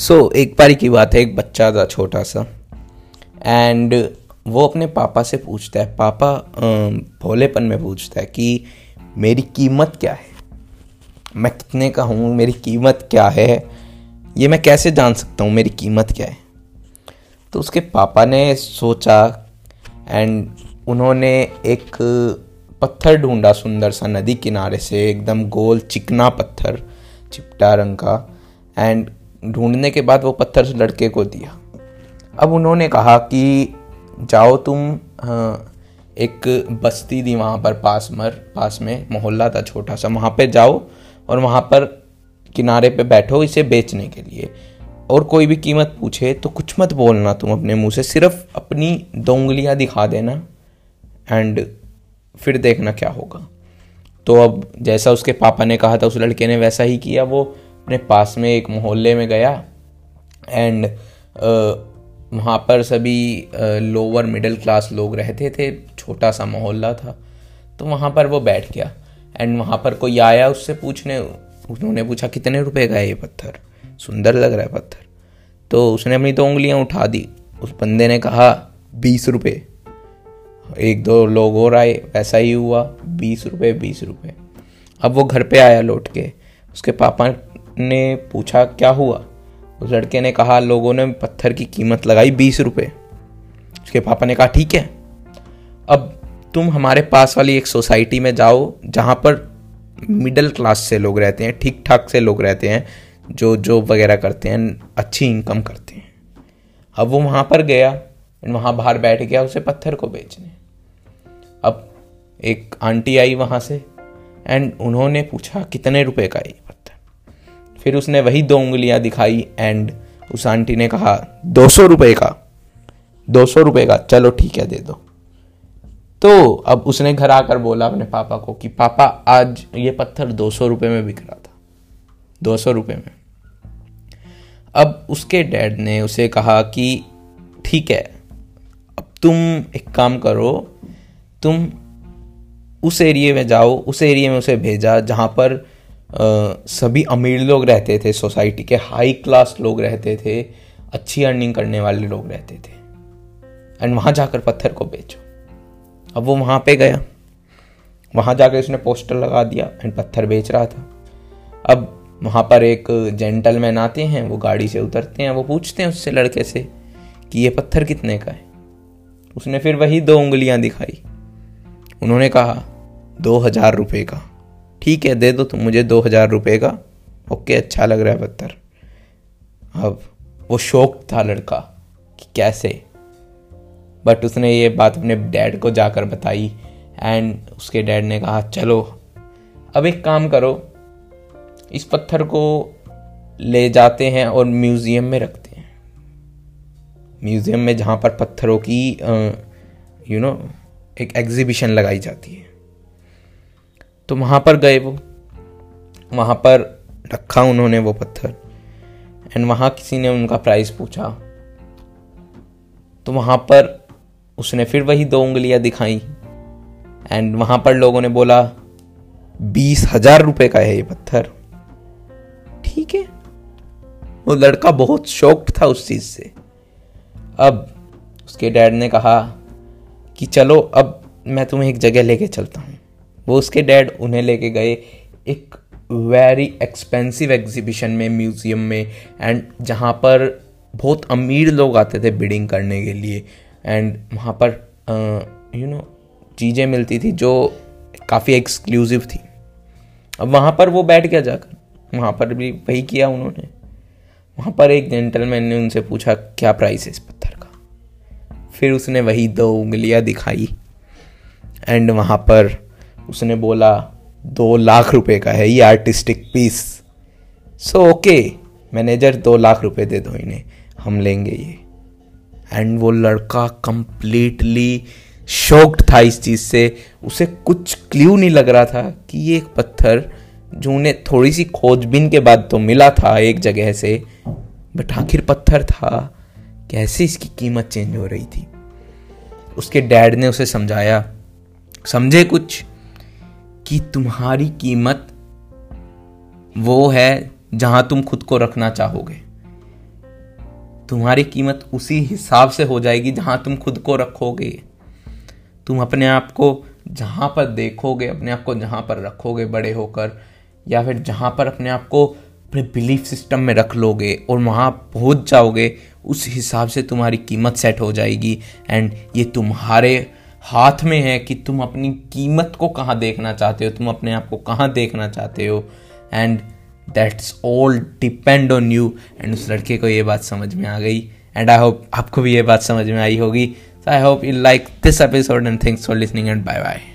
सो so, एक बारी की बात है एक बच्चा था छोटा सा। एंड वो अपने पापा से पूछता है पापा भोलेपन में पूछता है कि मेरी कीमत क्या है? मैं कितने का हूँ? मेरी कीमत क्या है? ये मैं कैसे जान सकता हूँ मेरी कीमत क्या है? तो उसके पापा ने सोचा एंड उन्होंने एक पत्थर ढूंढा सुंदर सा नदी किनारे से एकदम गोल चिकना पत्थर चिपटा रंग का। एंड ढूँढने के बाद वो पत्थर उस लड़के को दिया। अब उन्होंने कहा कि जाओ तुम एक बस्ती थी वहाँ पर पास मर, पास में मोहल्ला था छोटा सा। वहाँ पे जाओ और वहाँ पर किनारे पे बैठो इसे बेचने के लिए। और कोई भी कीमत पूछे तो कुछ मत बोलना तुम अपने मुँह से, सिर्फ़ अपनी दो उंगलियाँ दिखा देना एंड फिर देखना क्या होगा। तो अब जैसा उसके पापा ने कहा था, उस लड़के ने वैसा ही किया। वो अपने पास में एक मोहल्ले में गया एंड वहाँ पर सभी लोअर मिडिल क्लास लोग रहते थे, छोटा सा मोहल्ला था तो वहाँ पर वो बैठ गया एंड वहाँ पर कोई आया उससे पूछने, उन्होंने पूछा, कितने रुपए का है ये पत्थर? सुंदर लग रहा है पत्थर। तो उसने अपनी तो उंगलियाँ उठा दी। उस बंदे ने कहा, बीस रुपये एक दो लोग और आए, वैसा ही हुआ, बीस रुपये बीस रुपये अब वो घर पे आया लौट के। उसके पापा ने पूछा, क्या हुआ? उस लड़के ने कहा, लोगों ने पत्थर की कीमत लगाई बीस रुपये उसके पापा ने कहा, ठीक है, अब तुम हमारे पास वाली एक सोसाइटी में जाओ, जहाँ पर मिडिल क्लास से लोग रहते हैं ठीक ठाक से लोग रहते हैं, जो जॉब वगैरह करते हैं, अच्छी इनकम करते हैं। अब वो वहाँ पर गया, वहाँ बाहर बैठ गया, उसे पत्थर को बेचने। अब एक आंटी आई वहाँ से एंड उन्होंने पूछा, कितने रुपए का ये फिर उसने वही दो उंगलियाँ दिखाई एंड उस आंटी ने कहा, दो सौ रुपये का, दो सौ रुपये का, चलो ठीक है, दे दो। तो अब उसने घर आकर बोला अपने पापा को कि, पापा, आज ये पत्थर दो सौ रुपये में बिक रहा था, दो सौ रुपये में। अब उसके डैड ने उसे कहा कि, ठीक है, अब तुम एक काम करो, तुम उस एरिए में जाओ, उस एरिए में उसे भेजा जहाँ पर सभी अमीर लोग रहते थे सोसाइटी के हाई क्लास लोग रहते थे, अच्छी अर्निंग करने वाले लोग रहते थे। एंड वहाँ जाकर पत्थर को बेचो। अब वो वहाँ पे गया। वहाँ जाकर उसने पोस्टर लगा दिया एंड पत्थर बेच रहा था। अब वहाँ पर एक जेंटलमैन आते हैं, वो गाड़ी से उतरते हैं, वो पूछते हैं उससे लड़के से कि ये पत्थर कितने का है। उसने फिर वही दो उंगलियाँ दिखाई। उन्होंने कहा, दो हज़ार रुपये का। ठीक है, दे दो तुम मुझे दो हज़ार रुपये का। ओके अच्छा लग रहा है पत्थर अब वो शौक था लड़का कि कैसे? बट उसने ये बात अपने डैड को जाकर बताई एंड उसके डैड ने कहा, चलो, अब एक काम करो। इस पत्थर को ले जाते हैं और म्यूज़ियम में रखते हैं। म्यूज़ियम में जहाँ पर पत्थरों की यू नो एक एग्जीबिशन लगाई जाती है। तो वहाँ पर गए वो। वहाँ पर रखा उन्होंने वो पत्थर। एंड वहाँ किसी ने उनका प्राइस पूछा। तो वहाँ पर उसने फिर वही दो उंगलियाँ दिखाई। एंड वहाँ पर लोगों ने बोला, बीस हज़ार रुपये का है ये पत्थर। ठीक है। वो लड़का बहुत शॉक्ड था उस चीज़ से। अब उसके डैड ने कहा कि चलो, अब मैं तुम्हें एक जगह लेके चलता हूँ। वो उसके डैड उन्हें लेके गए एक वेरी एक्सपेंसिव एग्जीबिशन में म्यूज़ियम में एंड जहाँ पर बहुत अमीर लोग आते थे बिडिंग करने के लिए। एंड वहाँ पर यू नो चीज़ें मिलती थी जो काफ़ी एक्सक्लूसिव थी। अब वहाँ पर वो बैठ गया जाकर। वहाँ पर भी वही किया उन्होंने। वहाँ पर एक जेंटलमैन ने उनसे पूछा, क्या प्राइस है इस पत्थर का? फिर उसने वही दो उंगलियाँ दिखाई। एंड वहाँ पर उसने बोला, दो लाख रुपए का है, ये artistic piece so okay manager दो लाख रुपए दे दो इन्हें, हम लेंगे ये। एंड वो लड़का कंप्लीटली शॉक्ड था इस चीज़ से। उसे कुछ क्ल्यू नहीं लग रहा था कि ये एक पत्थर जो उन्हें थोड़ी सी खोजबीन के बाद तो मिला था एक जगह से, बट आखिर पत्थर था। कैसे इसकी कीमत चेंज हो रही थी? उसके डैड ने उसे समझाया, समझे कुछ? कि तुम्हारी कीमत वो है जहाँ तुम खुद को रखना चाहोगे। तुम्हारी कीमत उसी हिसाब से हो जाएगी जहाँ तुम खुद को रखोगे। तुम अपने आप को जहाँ पर देखोगे, अपने आप को जहाँ पर रखोगे बड़े होकर, या फिर जहाँ पर अपने आप को अपने बिलीफ सिस्टम में रख लोगे और वहाँ पहुँच जाओगे, उस हिसाब से तुम्हारी कीमत सेट हो जाएगी। एंड ये तुम्हारे हाथ में है कि तुम अपनी कीमत को कहाँ देखना चाहते हो, तुम अपने आप को कहाँ देखना चाहते हो and that's all depend on you and उस लड़के को ये बात समझ में आ गई. एंड आई होप आपको भी ये बात समझ में आई होगी. So I hope you like this episode and thanks for listening and bye bye.